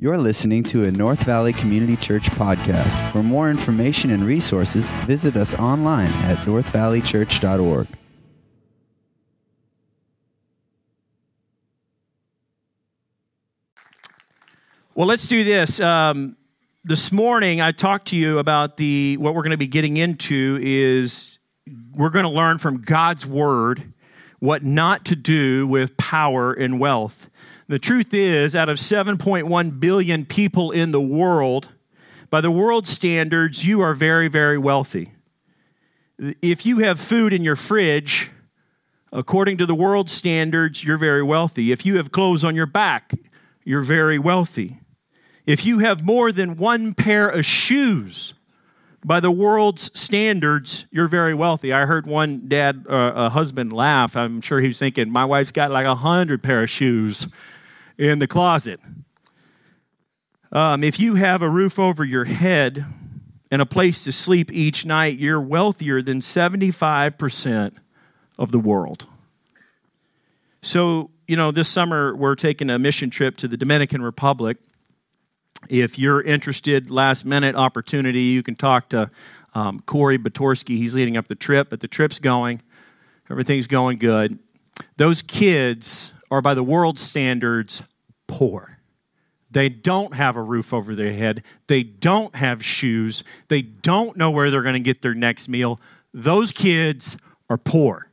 You're listening to a North Valley Community Church podcast. For more information and resources, visit us online at northvalleychurch.org. Well, let's do this. Um, this morning, I talked to you about the what we're going to be getting into is we're going to learn from God's word what not to do with power and wealth. The truth is, out of 7.1 billion people in the world, by the world standards, you are very, very wealthy. If you have food in your fridge, according to the world standards, you're very wealthy. If you have clothes on your back, you're very wealthy. If you have more than one pair of shoes, by the world's standards, you're very wealthy. I heard one dad, uh, a husband, laugh. I'm sure he was thinking, "My wife's got like a hundred pair of shoes in the closet." Um, if you have a roof over your head and a place to sleep each night, you're wealthier than 75% of the world. So, you know, this summer we're taking a mission trip to the Dominican Republic if you're interested, last minute opportunity, you can talk to um, Corey Batorsky. He's leading up the trip, but the trip's going. Everything's going good. Those kids are, by the world standards, poor. They don't have a roof over their head. They don't have shoes. They don't know where they're going to get their next meal. Those kids are poor.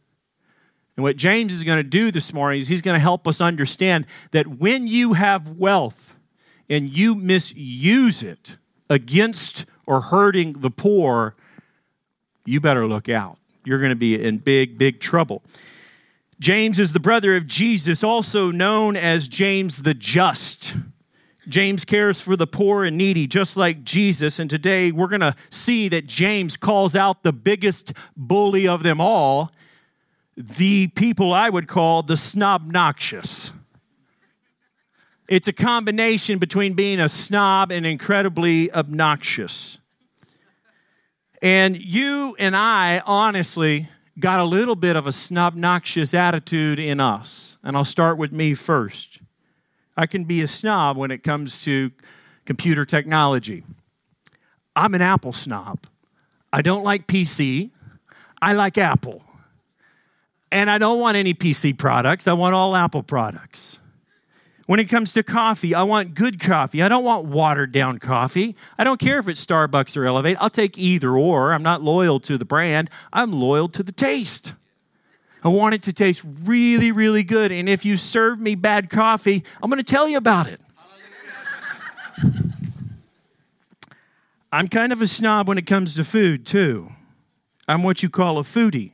And what James is going to do this morning is he's going to help us understand that when you have wealth, and you misuse it against or hurting the poor, you better look out. You're going to be in big, big trouble. James is the brother of Jesus, also known as James the Just. James cares for the poor and needy, just like Jesus. And today we're going to see that James calls out the biggest bully of them all, the people I would call the snobnoxious. It's a combination between being a snob and incredibly obnoxious. And you and I, honestly, got a little bit of a snobnoxious attitude in us. And I'll start with me first. I can be a snob when it comes to computer technology. I'm an Apple snob. I don't like PC, I like Apple. And I don't want any PC products, I want all Apple products. When it comes to coffee, I want good coffee. I don't want watered down coffee. I don't care if it's Starbucks or Elevate. I'll take either or. I'm not loyal to the brand, I'm loyal to the taste. I want it to taste really, really good. And if you serve me bad coffee, I'm going to tell you about it. I'm kind of a snob when it comes to food, too. I'm what you call a foodie.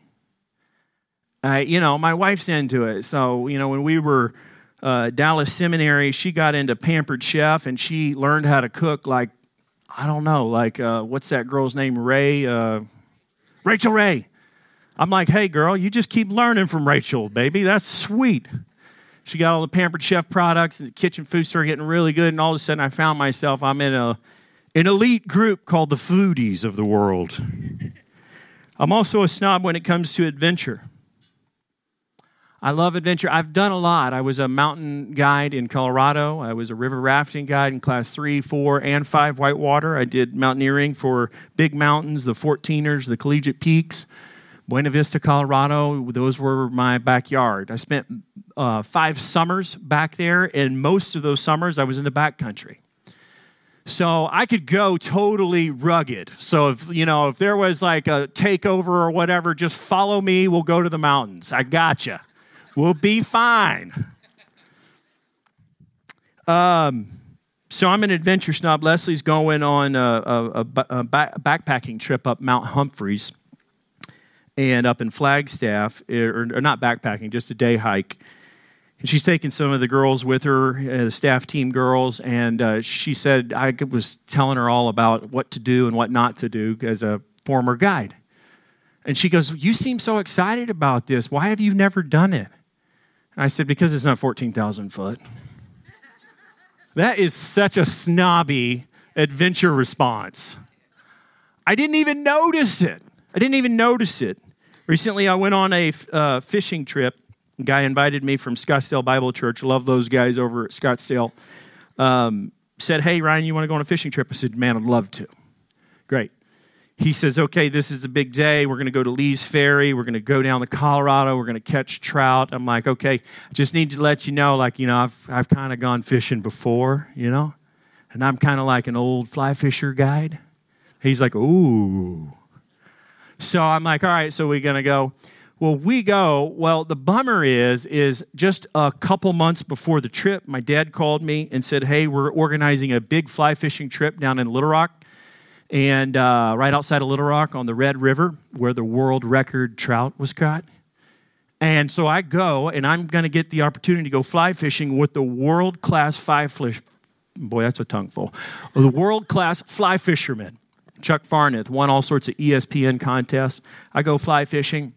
I, you know, my wife's into it. So, you know, when we were uh, Dallas Seminary, she got into Pampered Chef and she learned how to cook like, I don't know, like, uh, what's that girl's name? Ray? Uh, Rachael Ray. I'm like, hey, girl, you just keep learning from Rachel, baby. That's sweet. She got all the Pampered Chef products and the kitchen food started getting really good. And all of a sudden, I found myself, I'm in a, an elite group called the foodies of the world. I'm also a snob when it comes to adventure. I love adventure. I've done a lot. I was a mountain guide in Colorado. I was a river rafting guide in class three, four, and five whitewater. I did mountaineering for big mountains, the 14ers, the collegiate peaks. Buena Vista, Colorado, those were my backyard. I spent uh, five summers back there, and most of those summers I was in the backcountry. So I could go totally rugged. So if you know if there was like a takeover or whatever, just follow me. We'll go to the mountains. I gotcha. We'll be fine. Um, so I'm an adventure snob. Leslie's going on a, a, a, a backpacking trip up Mount Humphreys and up in Flagstaff, or, or, not backpacking, just a day hike. And she's taking some of the girls with her, uh, the staff team girls, and uh, she said I was telling her all about what to do and what not to do as a former guide. And she goes, You seem so excited about this. Why have you never done it? I said, Because it's not 14,000 foot. That is such a snobby adventure response. I didn't even notice it. I didn't even notice it. Recently, I went on a uh, fishing trip. A guy invited me from Scottsdale Bible Church. Love those guys over at Scottsdale. Um, said, Hey, Ryan, you want to go on a fishing trip? I said, Man, I'd love to. Great. He says, Okay, this is a big day. We're going to go to Lee's Ferry. We're going to go down to Colorado. We're going to catch trout. I'm like, Okay, just need to let you know, like, you know, I've, I've kind of gone fishing before, you know, and I'm kind of like an old fly fisher guide. He's like, Ooh. So I'm like, All right, so we're going to go. Well, we go. Well, the bummer is, is just a couple months before the trip, my dad called me and said, "Hey, we're organizing a big fly fishing trip down in Little Rock, and uh, right outside of Little Rock on the Red River, where the world record trout was caught." And so I go, and I'm going to get the opportunity to go fly fishing with the world class fly fish. Boy, that's a tongueful. The world class fly fisherman, Chuck Farneth, won all sorts of ESPN contests. I go fly fishing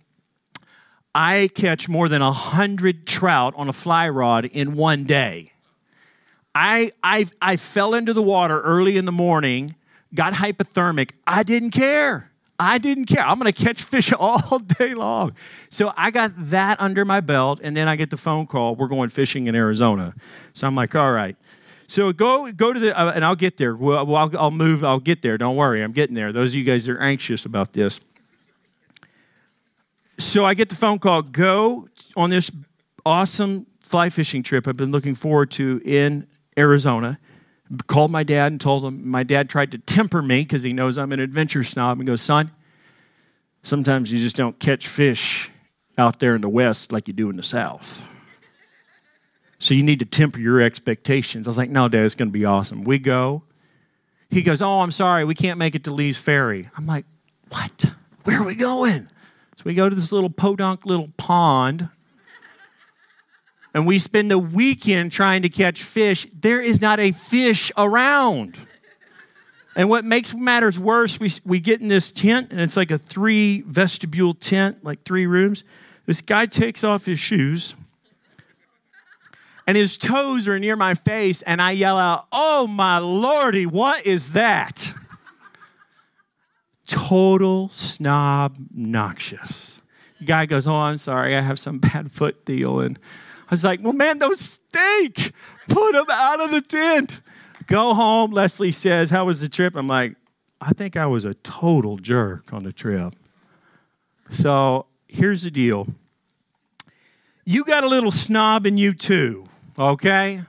I catch more than 100 trout on a fly rod in one day. I, I, I fell into the water early in the morning, got hypothermic. I didn't care. I didn't care. I'm going to catch fish all day long. So I got that under my belt, and then I get the phone call. We're going fishing in Arizona. So I'm like, all right. So go go to the, uh, and I'll get there. Well, I'll, I'll move. I'll get there. Don't worry. I'm getting there. Those of you guys that are anxious about this. So I get the phone call go on this awesome fly fishing trip I've been looking forward to in Arizona. Called my dad and told him my dad tried to temper me because he knows I'm an adventure snob and goes, Son, sometimes you just don't catch fish out there in the West like you do in the South. So you need to temper your expectations. I was like, No, Dad, it's going to be awesome. We go. He goes, Oh, I'm sorry, we can't make it to Lee's Ferry. I'm like, What? Where are we going? So we go to this little podunk little pond and we spend the weekend trying to catch fish. There is not a fish around. And what makes matters worse, we, we get in this tent, and it's like a three vestibule tent, like three rooms. This guy takes off his shoes, and his toes are near my face, and I yell out, Oh my lordy, what is that? total snob noxious. The guy goes, Oh, I'm sorry, I have some bad foot deal. And was like, Well, man, those stink. Put them out of the tent. Go home. Leslie says, How was the trip? I'm like, I think I was a total jerk on the trip. So here's the deal you got a little snob in you too, okay?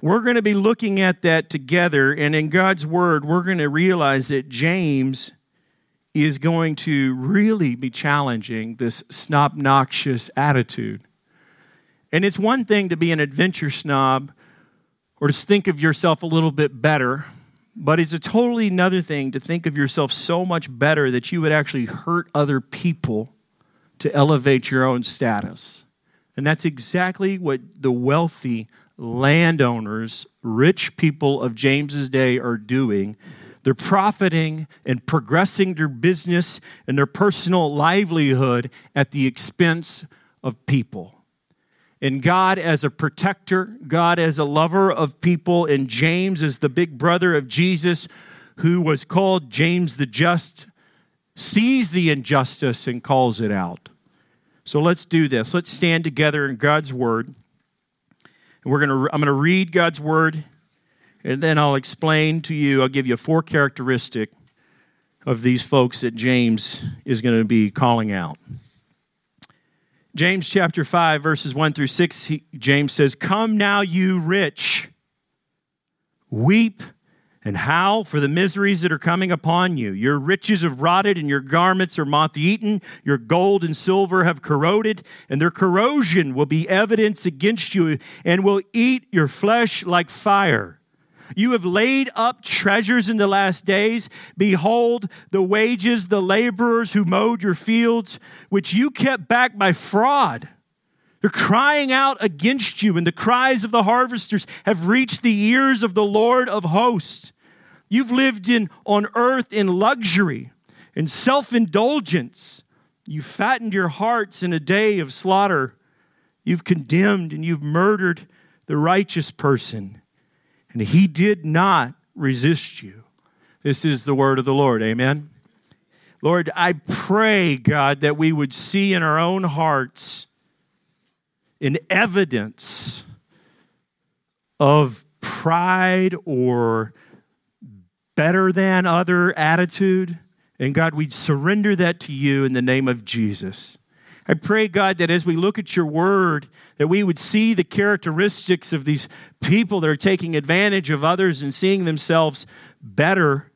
We're going to be looking at that together, and in God's Word, we're going to realize that James is going to really be challenging this snobnoxious attitude. And it's one thing to be an adventure snob or to think of yourself a little bit better, but it's a totally another thing to think of yourself so much better that you would actually hurt other people to elevate your own status. And that's exactly what the wealthy landowners, rich people of James's day are doing they're profiting and progressing their business and their personal livelihood at the expense of people. And God, as a protector, God, as a lover of people, and James, as the big brother of Jesus, who was called James the Just, sees the injustice and calls it out. So let's do this. Let's stand together in God's word. And we're to I'm going to read God's word and then I'll explain to you, I'll give you four characteristic of these folks that James is going to be calling out. James chapter 5, verses 1 through 6, he, James says, Come now, you rich, weep and howl for the miseries that are coming upon you. Your riches have rotted, and your garments are moth eaten. Your gold and silver have corroded, and their corrosion will be evidence against you and will eat your flesh like fire. You have laid up treasures in the last days. Behold, the wages, the laborers who mowed your fields, which you kept back by fraud. They're crying out against you, and the cries of the harvesters have reached the ears of the Lord of hosts. You've lived in, on earth in luxury and self indulgence. You fattened your hearts in a day of slaughter. You've condemned and you've murdered the righteous person and he did not resist you. This is the word of the Lord. Amen. Lord, I pray, God, that we would see in our own hearts an evidence of pride or better than other attitude. And God, we'd surrender that to you in the name of Jesus. I pray, God, that as we look at your word, that we would see the characteristics of these people that are taking advantage of others and seeing themselves better.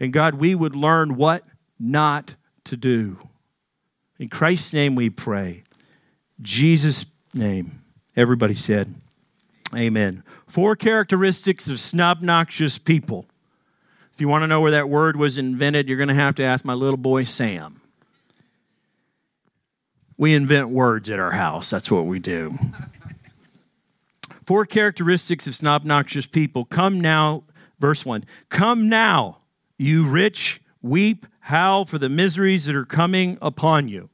And God, we would learn what not to do. In Christ's name we pray. Jesus' name. Everybody said, Amen. Four characteristics of snobnoxious people. If you want to know where that word was invented, you're going to have to ask my little boy Sam. We invent words at our house. That's what we do. Four characteristics of snobnoxious people. Come now, verse 1. Come now, you rich, weep, howl for the miseries that are coming upon you.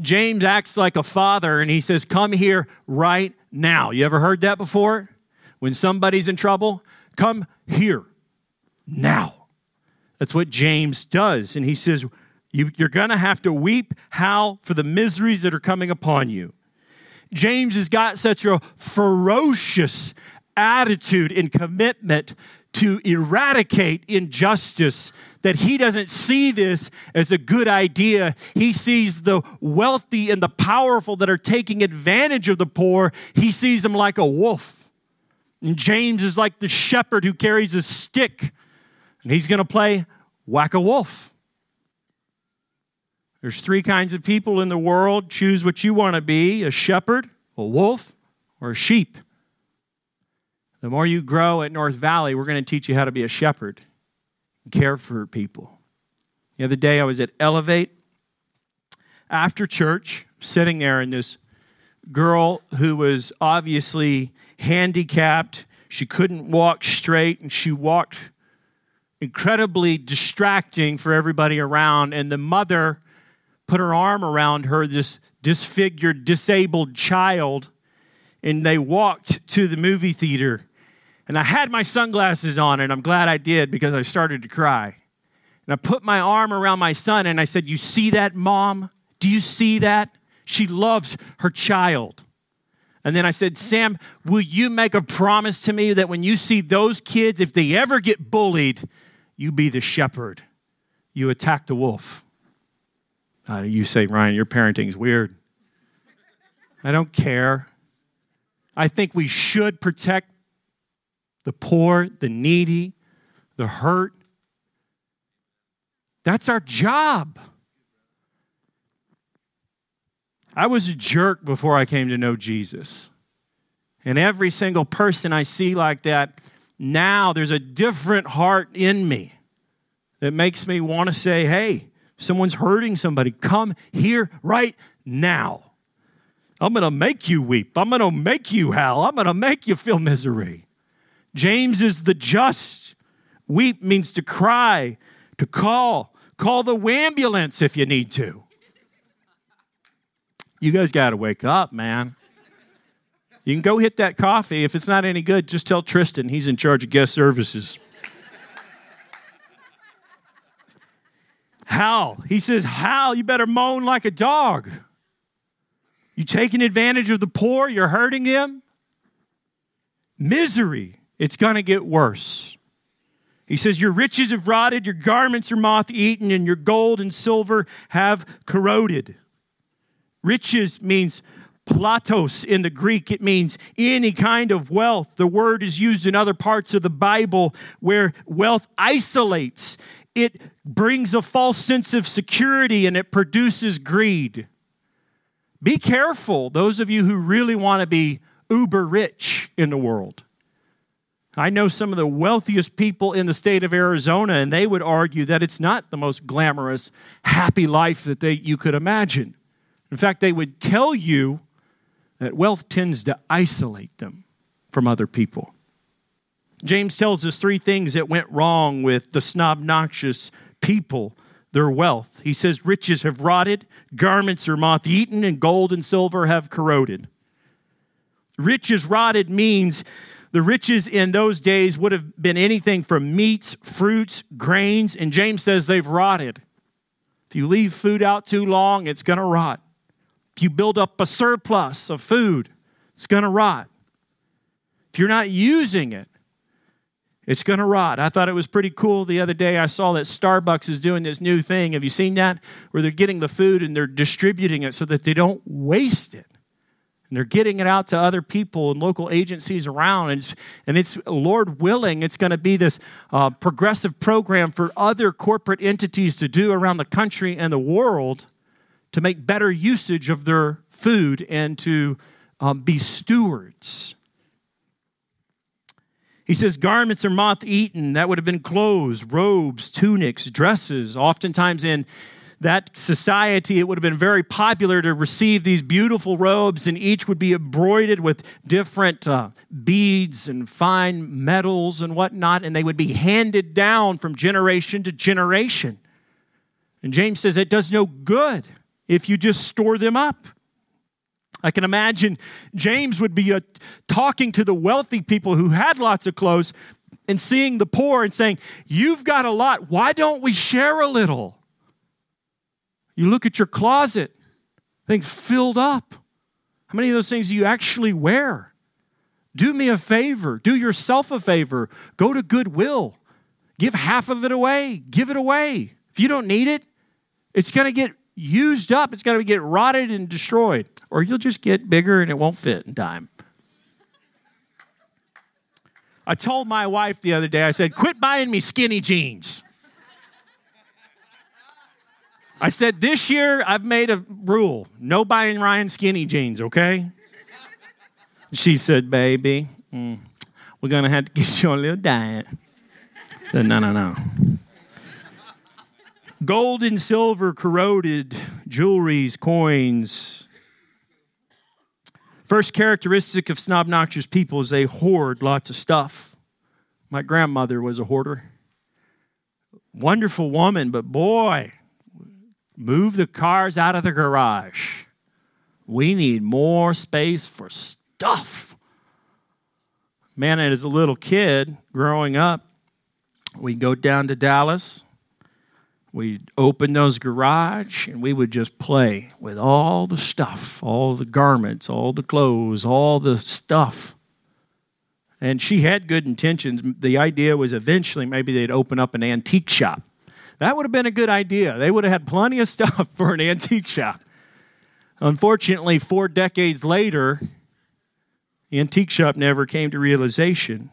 James acts like a father and he says, Come here right now. You ever heard that before? When somebody's in trouble, come here now. That's what James does. And he says, you, are going to have to weep, howl for the miseries that are coming upon you. James has got such a ferocious attitude and commitment to eradicate injustice that he doesn't see this as a good idea. He sees the wealthy and the powerful that are taking advantage of the poor, he sees them like a wolf. And James is like the shepherd who carries a stick, and he's going to play whack a wolf. There's three kinds of people in the world. Choose what you want to be a shepherd, a wolf, or a sheep. The more you grow at North Valley, we're going to teach you how to be a shepherd and care for people. The other day, I was at Elevate after church, sitting there, and this girl who was obviously handicapped, she couldn't walk straight, and she walked incredibly distracting for everybody around. And the mother put her arm around her, this disfigured, disabled child, and they walked to the movie theater. And I had my sunglasses on, and I'm glad I did because I started to cry. And I put my arm around my son and I said, You see that, mom? Do you see that? She loves her child. And then I said, Sam, will you make a promise to me that when you see those kids, if they ever get bullied, you be the shepherd? You attack the wolf. Uh, you say, Ryan, your parenting is weird. I don't care. I think we should protect the poor, the needy, the hurt. That's our job. I was a jerk before I came to know Jesus. And every single person I see like that, now there's a different heart in me that makes me want to say, hey, someone's hurting somebody, come here right now. I'm going to make you weep. I'm going to make you howl. I'm going to make you feel misery. James is the just. Weep means to cry, to call. Call the ambulance if you need to. You guys got to wake up, man. You can go hit that coffee. If it's not any good, just tell Tristan. He's in charge of guest services. Hal. He says, Hal, you better moan like a dog. You taking advantage of the poor, you're hurting them. Misery, it's going to get worse. He says, Your riches have rotted, your garments are moth eaten, and your gold and silver have corroded. Riches means ploutos in the Greek. It means any kind of wealth. The word is used in other parts of the Bible where wealth isolates it brings a false sense of security and it produces greed. Be careful, those of you who really want to be uber rich in the world. I know some of the wealthiest people in the state of Arizona, and they would argue that it's not the most glamorous, happy life that they, you could imagine. In fact, they would tell you that wealth tends to isolate them from other people. James tells us three things that went wrong with the snobnoxious people, their wealth. He says, Riches have rotted, garments are moth eaten, and gold and silver have corroded. Riches rotted means the riches in those days would have been anything from meats, fruits, grains, and James says they've rotted. If you leave food out too long, it's going to rot. If you build up a surplus of food, it's going to rot. If you're not using it, It's going to rot. I thought it was pretty cool the other day. I saw that Starbucks is doing this new thing. Have you seen that? Where they're getting the food and they're distributing it so that they don't waste it. And they're getting it out to other people and local agencies around. And it's, and it's Lord willing, it's going to be this uh, progressive program for other corporate entities to do around the country and the world to make better usage of their food and to um, be stewards. He says garments are moth eaten. That would have been clothes, robes, tunics, dresses. Oftentimes in that society, it would have been very popular to receive these beautiful robes, and each would be embroidered with different uh, beads and fine metals and whatnot, and they would be handed down from generation to generation. And James says it does no good if you just store them up. I can imagine James would be uh, talking to the wealthy people who had lots of clothes and seeing the poor and saying, You've got a lot. Why don't we share a little? You look at your closet, things filled up. How many of those things do you actually wear? Do me a favor, do yourself a favor, go to Goodwill, give half of it away, give it away. If you don't need it, it's going to get used up, it's going to get rotted and destroyed or you'll just get bigger and it won't fit in time. I told my wife the other day, I said, quit buying me skinny jeans. I said, this year I've made a rule no buying Ryan skinny jeans, okay? She said, baby, mm, we're going to have to get you on a little diet. I said, no, no, no. Gold and silver corroded, jewelries, coins, First characteristic of snob noxious people is they hoard lots of stuff. My grandmother was a hoarder. Wonderful woman, but boy, move the cars out of the garage. We need more space for stuff. Man, as a little kid growing up, we'd go down to Dallas We'd open those garage and we would just play with all the stuff, all the garments, all the clothes, all the stuff. And she had good intentions. The idea was eventually maybe they'd open up an antique shop. That would have been a good idea. They would have had plenty of stuff for an antique shop. Unfortunately, four decades later, the antique shop never came to realization.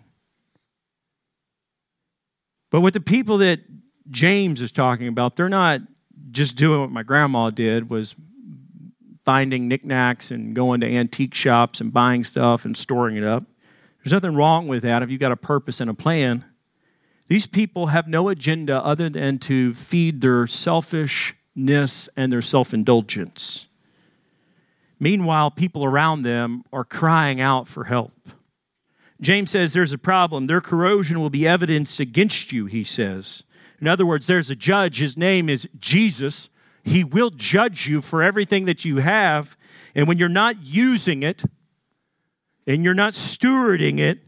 But with the people that James is talking about, they're not just doing what my grandma did was finding knickknacks and going to antique shops and buying stuff and storing it up. There's nothing wrong with that if you've got a purpose and a plan. These people have no agenda other than to feed their selfishness and their self indulgence. Meanwhile, people around them are crying out for help. James says there's a problem. Their corrosion will be evidence against you, he says. In other words, there's a judge. His name is Jesus. He will judge you for everything that you have. And when you're not using it and you're not stewarding it,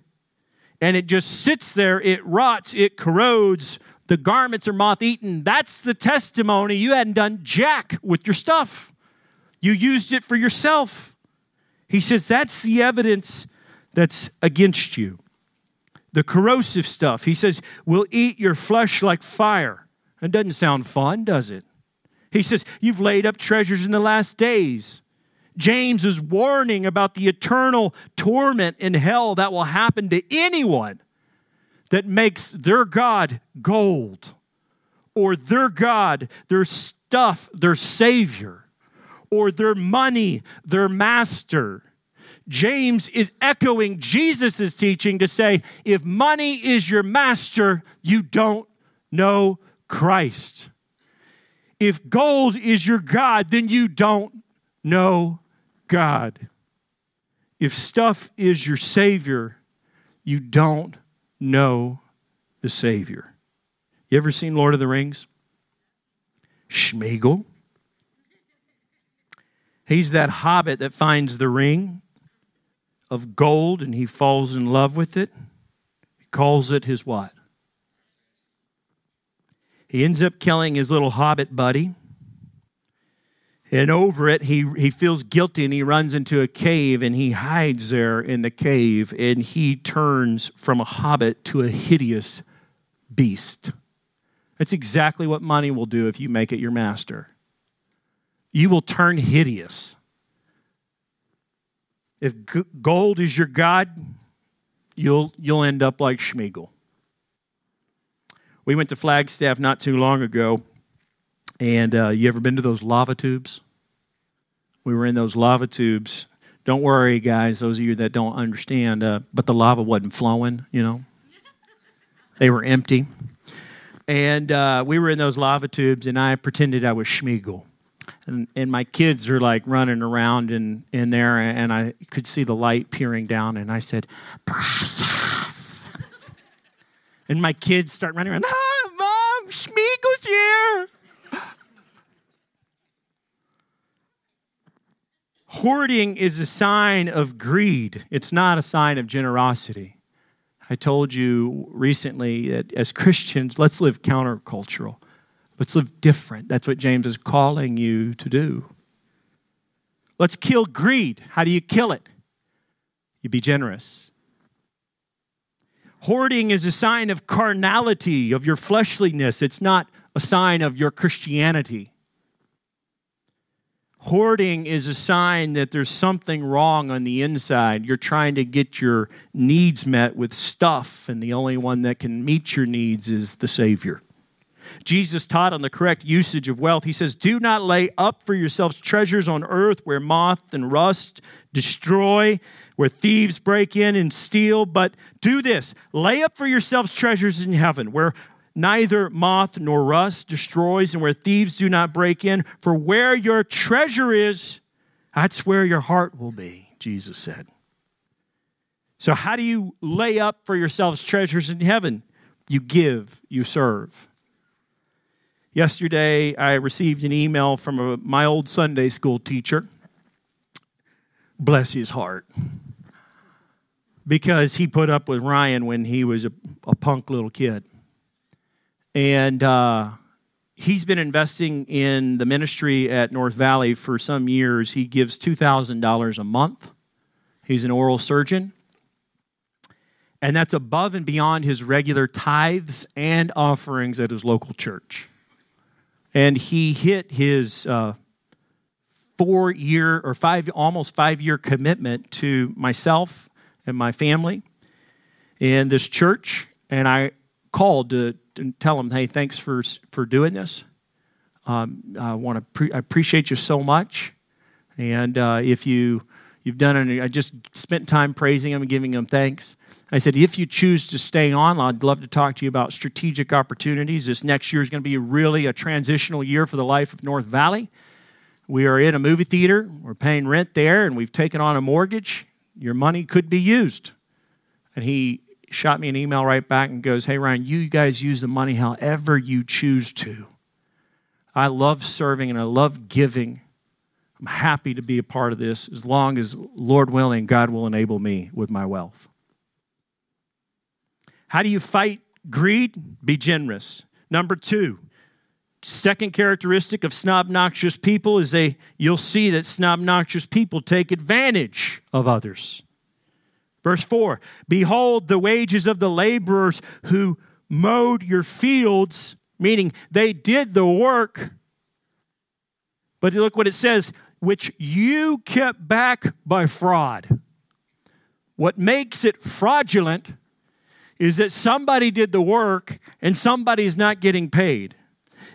and it just sits there, it rots, it corrodes, the garments are moth eaten. That's the testimony. You hadn't done jack with your stuff, you used it for yourself. He says that's the evidence that's against you the corrosive stuff. He says, will eat your flesh like fire. It doesn't sound fun, does it? He says, You've laid up treasures in the last days. James is warning about the eternal torment in hell that will happen to anyone that makes their God gold or their God, their stuff, their Savior, or their money, their master. James is echoing Jesus' teaching to say, if money is your master, you don't know Christ. If gold is your God, then you don't know God. If stuff is your Savior, you don't know the Savior. You ever seen Lord of the Rings? Sméagol. He's that hobbit that finds the ring of gold and he falls in love with it. He calls it his what? He ends up killing his little hobbit buddy. And over it, he, he feels guilty and he runs into a cave and he hides there in the cave and he turns from a hobbit to a hideous beast. That's exactly what money will do if you make it your master. You will turn hideous. If gold is your God, you'll, you'll end up like Sméagol. We went to Flagstaff not too long ago, and uh, you ever been to those lava tubes? We were in those lava tubes. Don't worry, guys, those of you that don't understand, uh, but the lava wasn't flowing, you know. They were empty. And uh, we were in those lava tubes, and I pretended I was Sméagol. And, and my kids are like running around in, in there, and I could see the light peering down, and I said, and my kids start running around, ah, Mom, Sméagol's here. Hoarding is a sign of greed, it's not a sign of generosity. I told you recently that as Christians, let's live countercultural. Let's live different. That's what James is calling you to do. Let's kill greed. How do you kill it? You be generous. Hoarding is a sign of carnality, of your fleshliness. It's not a sign of your Christianity. Hoarding is a sign that there's something wrong on the inside. You're trying to get your needs met with stuff, and the only one that can meet your needs is the Savior. Jesus taught on the correct usage of wealth. He says, Do not lay up for yourselves treasures on earth where moth and rust destroy, where thieves break in and steal, but do this lay up for yourselves treasures in heaven where neither moth nor rust destroys, and where thieves do not break in. For where your treasure is, that's where your heart will be, Jesus said. So, how do you lay up for yourselves treasures in heaven? You give, you serve. Yesterday, I received an email from a, my old Sunday school teacher. Bless his heart. Because he put up with Ryan when he was a, a punk little kid. And uh, he's been investing in the ministry at North Valley for some years. He gives $2,000 a month. He's an oral surgeon. And that's above and beyond his regular tithes and offerings at his local church. And he hit his uh, four year or five, almost five year commitment to myself and my family in this church. And I called to and tell them, hey, thanks for, for doing this. Um, I want to pre- I appreciate you so much. And uh, if you, you've done it, I just spent time praising them and giving them thanks. I said, if you choose to stay on, I'd love to talk to you about strategic opportunities. This next year is going to be really a transitional year for the life of North Valley. We are in a movie theater, we're paying rent there, and we've taken on a mortgage. Your money could be used. And he shot me an email right back and goes, Hey, Ryan, you guys use the money however you choose to. I love serving and I love giving. I'm happy to be a part of this as long as, Lord willing, God will enable me with my wealth. How do you fight greed? Be generous. Number two, second characteristic of snobnoxious people is they you'll see that snobnoxious people take advantage of others Verse 4 Behold, the wages of the laborers who mowed your fields, meaning they did the work. But look what it says, which you kept back by fraud. What makes it fraudulent is that somebody did the work and somebody is not getting paid.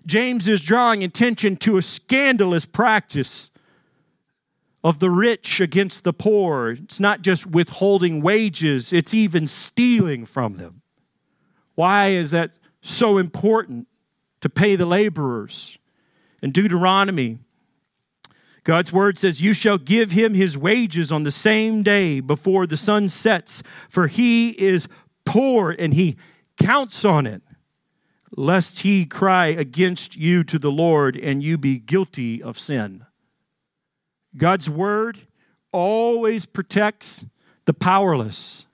James is drawing attention to a scandalous practice of the rich against the poor. It's not just withholding wages, it's even stealing from them. Why is that so important to pay the laborers? In Deuteronomy, God's word says, You shall give him his wages on the same day before the sun sets, for he is poor and he counts on it, lest he cry against you to the Lord and you be guilty of sin. God's word always protects the powerless.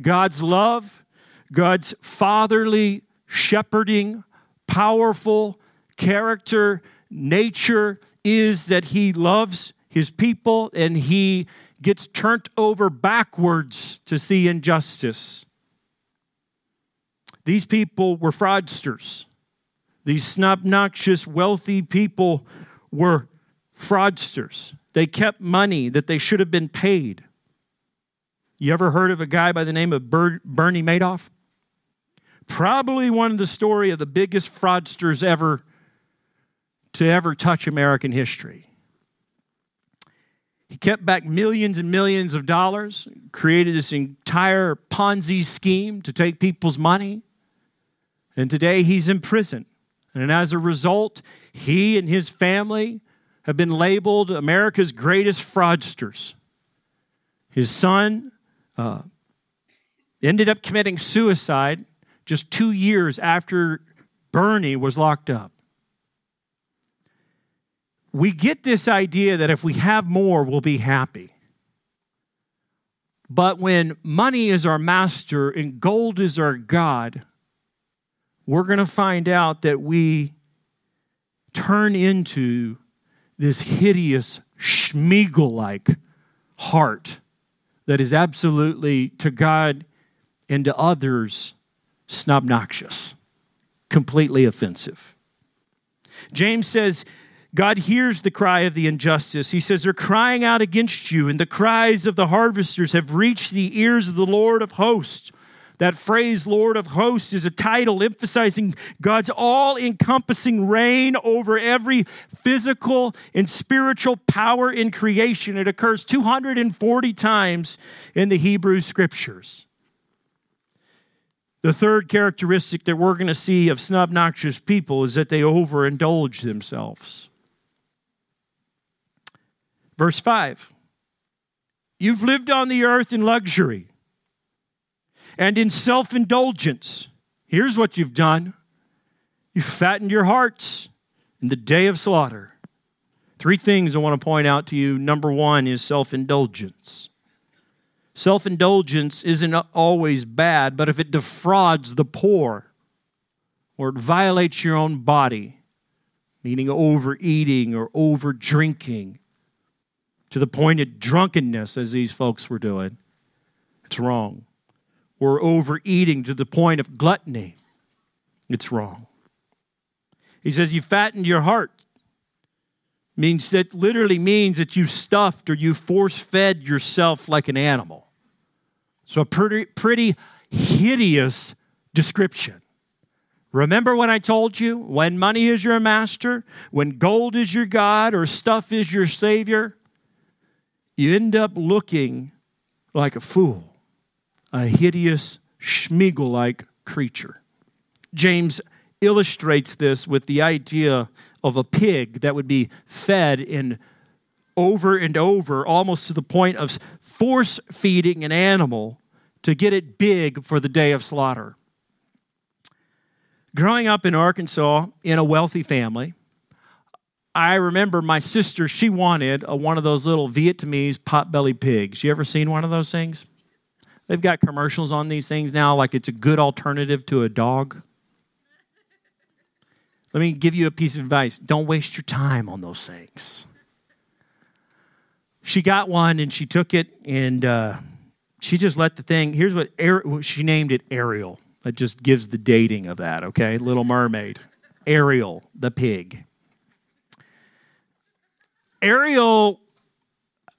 God's love, God's fatherly, shepherding, powerful character nature is that he loves his people and he gets turned over backwards to see injustice. These people were fraudsters. These obnoxious, wealthy people were fraudsters. They kept money that they should have been paid. You ever heard of a guy by the name of Bernie Madoff? Probably one of the story of the biggest fraudsters ever to ever touch American history. He kept back millions and millions of dollars, created this entire Ponzi scheme to take people's money. And today he's in prison. And as a result, he and his family have been labeled America's greatest fraudsters. His son uh, ended up committing suicide just two years after Bernie was locked up we get this idea that if we have more, we'll be happy. But when money is our master and gold is our God, we're going to find out that we turn into this hideous Sméagol like heart that is absolutely to God and to others snobnoxious, completely offensive. James says, God hears the cry of the injustice. He says, They're crying out against you, and the cries of the harvesters have reached the ears of the Lord of hosts. That phrase, Lord of hosts, is a title emphasizing God's all encompassing reign over every physical and spiritual power in creation. It occurs 240 times in the Hebrew scriptures. The third characteristic that we're going to see of snobnoxious people is that they overindulge themselves. Verse 5 You've lived on the earth in luxury and in self indulgence. Here's what you've done you've fattened your hearts in the day of slaughter. Three things I want to point out to you. Number one is self indulgence. Self indulgence isn't always bad, but if it defrauds the poor or it violates your own body, meaning overeating or over drinking, to the point of drunkenness, as these folks were doing, it's wrong. We're overeating to the point of gluttony, it's wrong. He says, You fattened your heart. Means that literally means that you stuffed or you force fed yourself like an animal. So, a pretty, pretty hideous description. Remember when I told you when money is your master, when gold is your God, or stuff is your Savior? You end up looking like a fool, a hideous, Sméagol like creature. James illustrates this with the idea of a pig that would be fed in over and over, almost to the point of force feeding an animal to get it big for the day of slaughter. Growing up in Arkansas in a wealthy family, I remember my sister, she wanted a, one of those little Vietnamese pot-bellied pigs. You ever seen one of those things? They've got commercials on these things now like it's a good alternative to a dog. Let me give you a piece of advice don't waste your time on those things. She got one and she took it and uh, she just let the thing. Here's what she named it Ariel. That just gives the dating of that, okay? Little Mermaid. Ariel, the pig. Ariel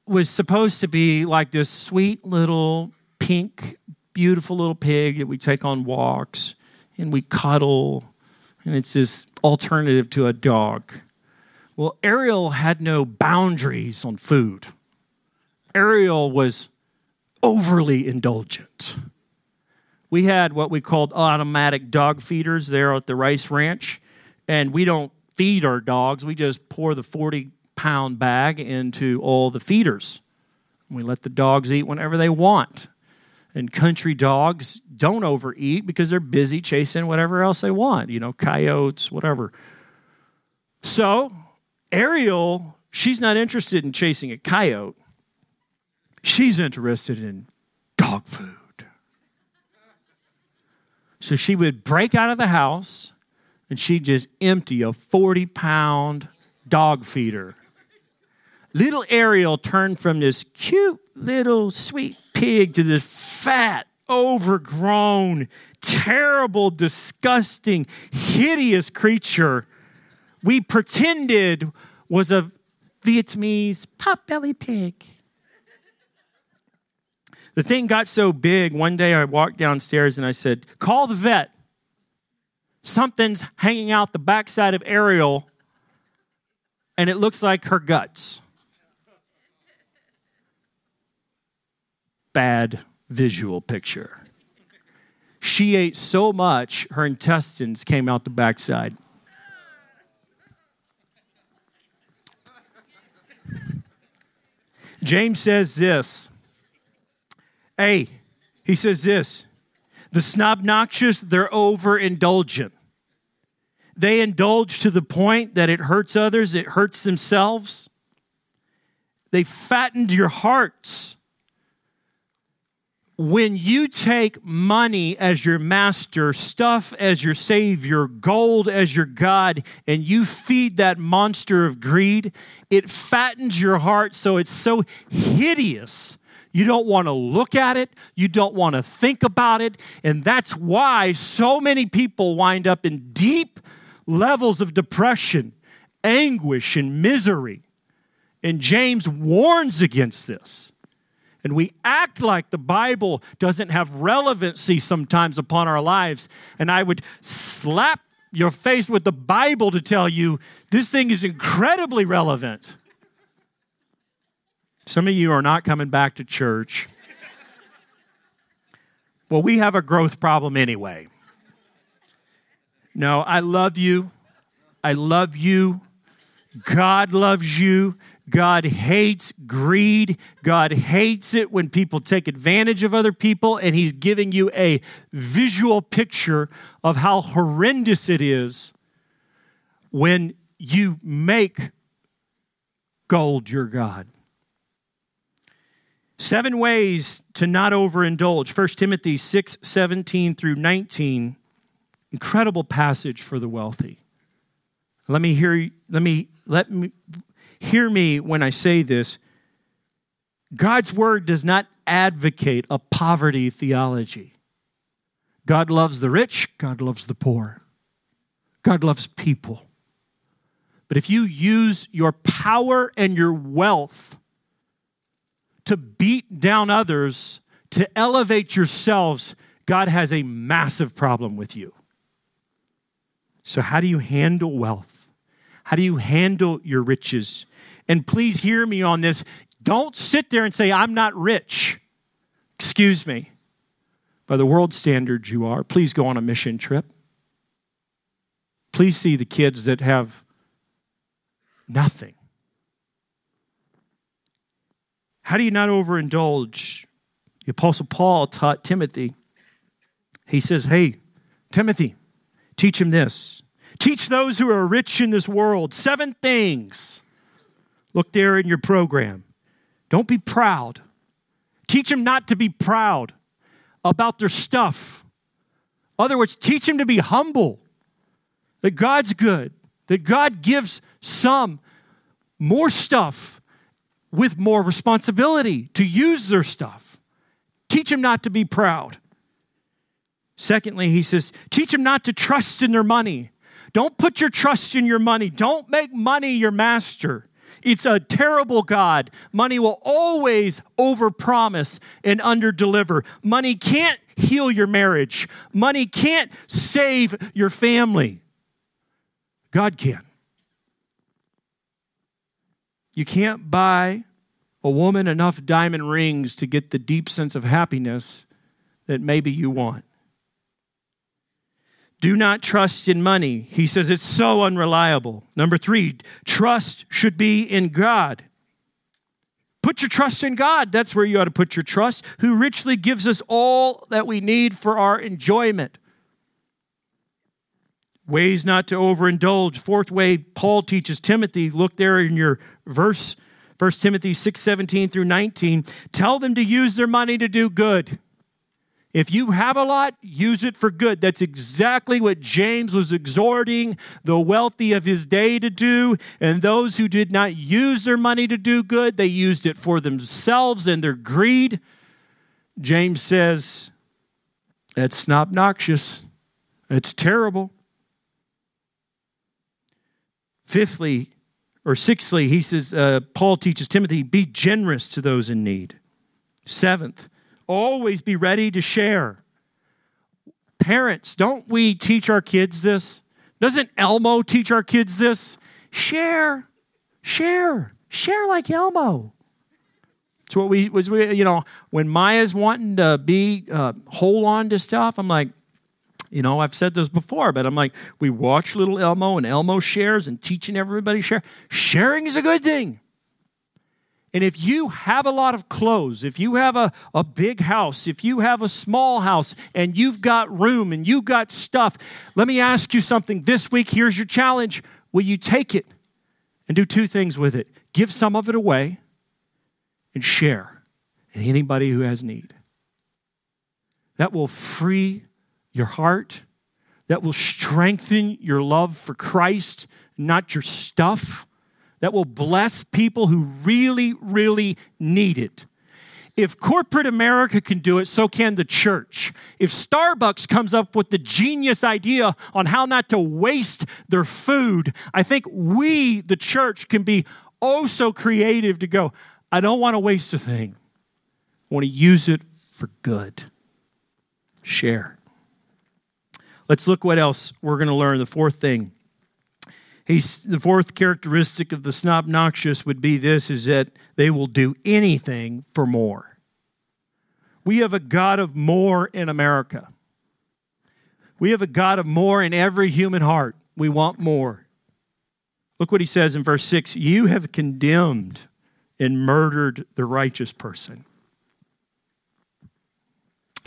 was supposed to be like this sweet little pink, beautiful little pig that we take on walks and we cuddle, and it's this alternative to a dog. Well, Ariel had no boundaries on food. Ariel was overly indulgent. We had what we called automatic dog feeders there at the Rice Ranch, and we don't feed our dogs. We just pour the 40 pound bag into all the feeders. We let the dogs eat whenever they want. And country dogs don't overeat because they're busy chasing whatever else they want, you know, coyotes, whatever. So, Ariel, she's not interested in chasing a coyote. She's interested in dog food. So she would break out of the house and she'd just empty a 40 pound dog feeder. Little Ariel turned from this cute little sweet pig to this fat, overgrown, terrible, disgusting, hideous creature we pretended was a Vietnamese pot-belly pig. The thing got so big, one day I walked downstairs and I said, Call the vet. Something's hanging out the backside of Ariel, and it looks like her guts. Bad visual picture. She ate so much, her intestines came out the backside. James says this. Hey, he says this the snobnoxious, they're overindulgent. They indulge to the point that it hurts others, it hurts themselves. They fattened your hearts when you take money as your master, stuff as your savior, gold as your God, and you feed that monster of greed, it fattens your heart so it's so hideous. You don't want to look at it. You don't want to think about it. And that's why so many people wind up in deep levels of depression, anguish, and misery. And James warns against this and we act like the Bible doesn't have relevancy sometimes upon our lives. And I would slap your face with the Bible to tell you this thing is incredibly relevant. Some of you are not coming back to church. Well, we have a growth problem anyway. No, I love you. I love you. God loves you. God hates greed. God hates it when people take advantage of other people, and He's giving you a visual picture of how horrendous it is when you make gold your God. Seven ways to not overindulge. 1 Timothy 6 17 through 19. Incredible passage for the wealthy. Let me hear, let me, let me, hear me when I say this. God's word does not advocate a poverty theology. God loves the rich, God loves the poor, God loves people. But if you use your power and your wealth to beat down others, to elevate yourselves, God has a massive problem with you. So, how do you handle wealth? How do you handle your riches? And please hear me on this. Don't sit there and say, I'm not rich. Excuse me. By the world standards, you are. Please go on a mission trip. Please see the kids that have nothing. How do you not overindulge? The Apostle Paul taught Timothy. He says, Hey, Timothy, teach him this. Teach those who are rich in this world seven things. Look there in your program. Don't be proud. Teach them not to be proud about their stuff. In other words, teach them to be humble, that God's good, that God gives some more stuff with more responsibility to use their stuff. Teach them not to be proud. Secondly, he says, teach them not to trust in their money. Don't put your trust in your money. Don't make money your master. It's a terrible God. Money will always overpromise and underdeliver. Money can't heal your marriage. Money can't save your family. God can. You can't buy a woman enough diamond rings to get the deep sense of happiness that maybe you want. Do not trust in money. He says it's so unreliable. Number three, trust should be in God. Put your trust in God. That's where you ought to put your trust, who richly gives us all that we need for our enjoyment. Ways not to overindulge. Fourth way Paul teaches Timothy, look there in your verse, 1 Timothy 6 17 through 19. Tell them to use their money to do good If you have a lot, use it for good. That's exactly what James was exhorting the wealthy of his day to do. And those who did not use their money to do good, they used it for themselves and their greed. James says, that's obnoxious. It's terrible. Fifthly, or sixthly, he says, uh, Paul teaches Timothy, be generous to those in need. Seventh, always be ready to share. Parents, don't we teach our kids this? Doesn't Elmo teach our kids this? Share, share, share like Elmo. It's what we was we you know when Maya's wanting to be uh, hold on to stuff. I'm like, you know, I've said this before, but I'm like, we watch little Elmo and Elmo shares and teaching everybody share. Sharing is a good thing. And if you have a lot of clothes, if you have a, a big house, if you have a small house and you've got room and you've got stuff, let me ask you something this week. Here's your challenge. Will you take it and do two things with it? Give some of it away and share with anybody who has need. That will free your heart, that will strengthen your love for Christ, not your stuff, that will bless people who really, really need it. If corporate America can do it, so can the church. If Starbucks comes up with the genius idea on how not to waste their food, I think we, the church, can be oh so creative to go, I don't want to waste a thing. I want to use it for good. Share. Let's look what else we're going to learn. The fourth thing. He's, the fourth characteristic of the snobnoxious would be this is that they will do anything for more. We have a God of more in America. We have a God of more in every human heart. We want more. Look what he says in verse 6 You have condemned and murdered the righteous person.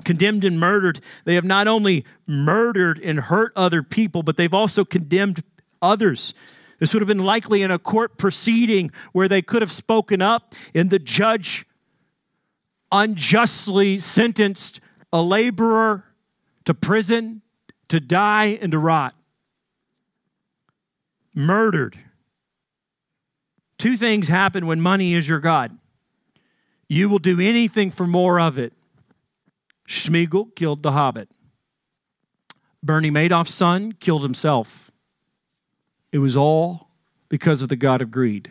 Condemned and murdered, they have not only murdered and hurt other people, but they've also condemned others. This would have been likely in a court proceeding where they could have spoken up, and the judge unjustly sentenced a laborer to prison, to die, and to rot. Murdered Two things happen when money is your God you will do anything for more of it. Sméagol killed the hobbit. Bernie Madoff's son killed himself. It was all because of the God of greed.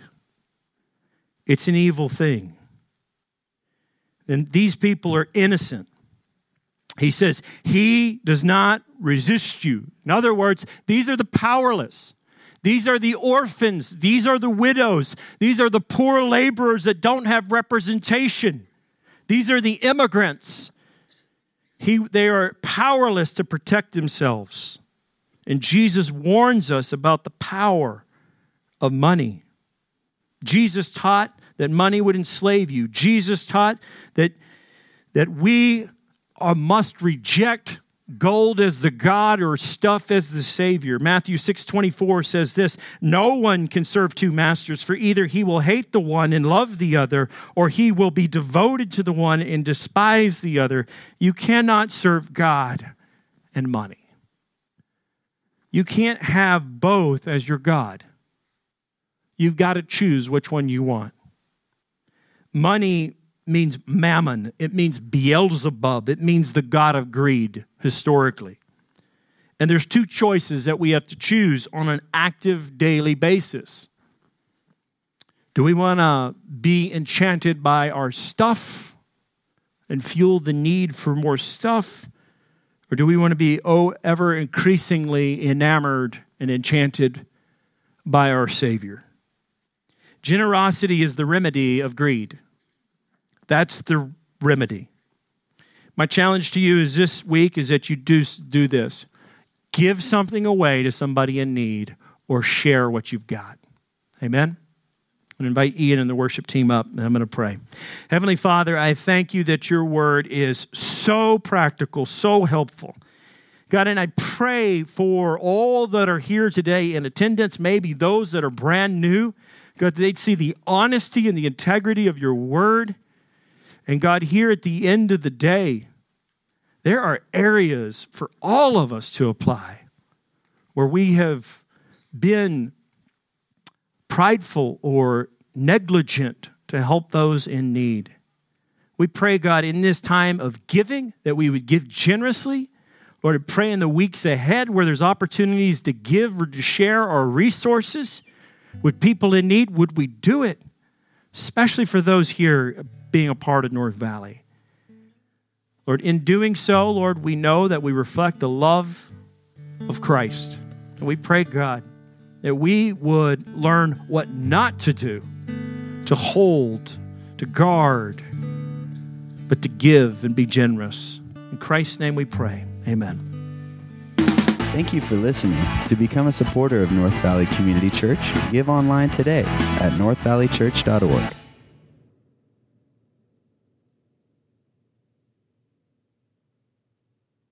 It's an evil thing. And these people are innocent. He says, He does not resist you. In other words, these are the powerless. These are the orphans. These are the widows. These are the poor laborers that don't have representation. These are the immigrants. He, they are powerless to protect themselves. And Jesus warns us about the power of money. Jesus taught that money would enslave you. Jesus taught that, that we are, must reject gold as the god or stuff as the savior. Matthew 6:24 says this, "No one can serve two masters, for either he will hate the one and love the other, or he will be devoted to the one and despise the other. You cannot serve God and money." You can't have both as your god. You've got to choose which one you want. Money means mammon, it means Beelzebub, it means the God of greed historically. And there's two choices that we have to choose on an active daily basis. Do we want to be enchanted by our stuff and fuel the need for more stuff? Or do we want to be, oh, ever increasingly enamored and enchanted by our Savior? Generosity is the remedy of greed. That's the remedy. My challenge to you is this week is that you do do this. Give something away to somebody in need or share what you've got. Amen. Going to invite Ian and the worship team up, and I'm going to pray. Heavenly Father, I thank you that your word is so practical, so helpful. God, and I pray for all that are here today in attendance, maybe those that are brand new, God, they'd see the honesty and the integrity of your word. And God, here at the end of the day, there are areas for all of us to apply where we have been prideful or negligent to help those in need. We pray, God, in this time of giving, that we would give generously. Lord, I pray in the weeks ahead where there's opportunities to give or to share our resources with people in need, would we do it? Especially for those here being a part of North Valley. Lord, in doing so, Lord, we know that we reflect the love of Christ. And we pray, God, that we would learn what not to do, to hold, to guard, but to give and be generous. In Christ's name we pray. Amen. Thank you for listening. To become a supporter of North Valley Community Church, give online today at northvalleychurch.org.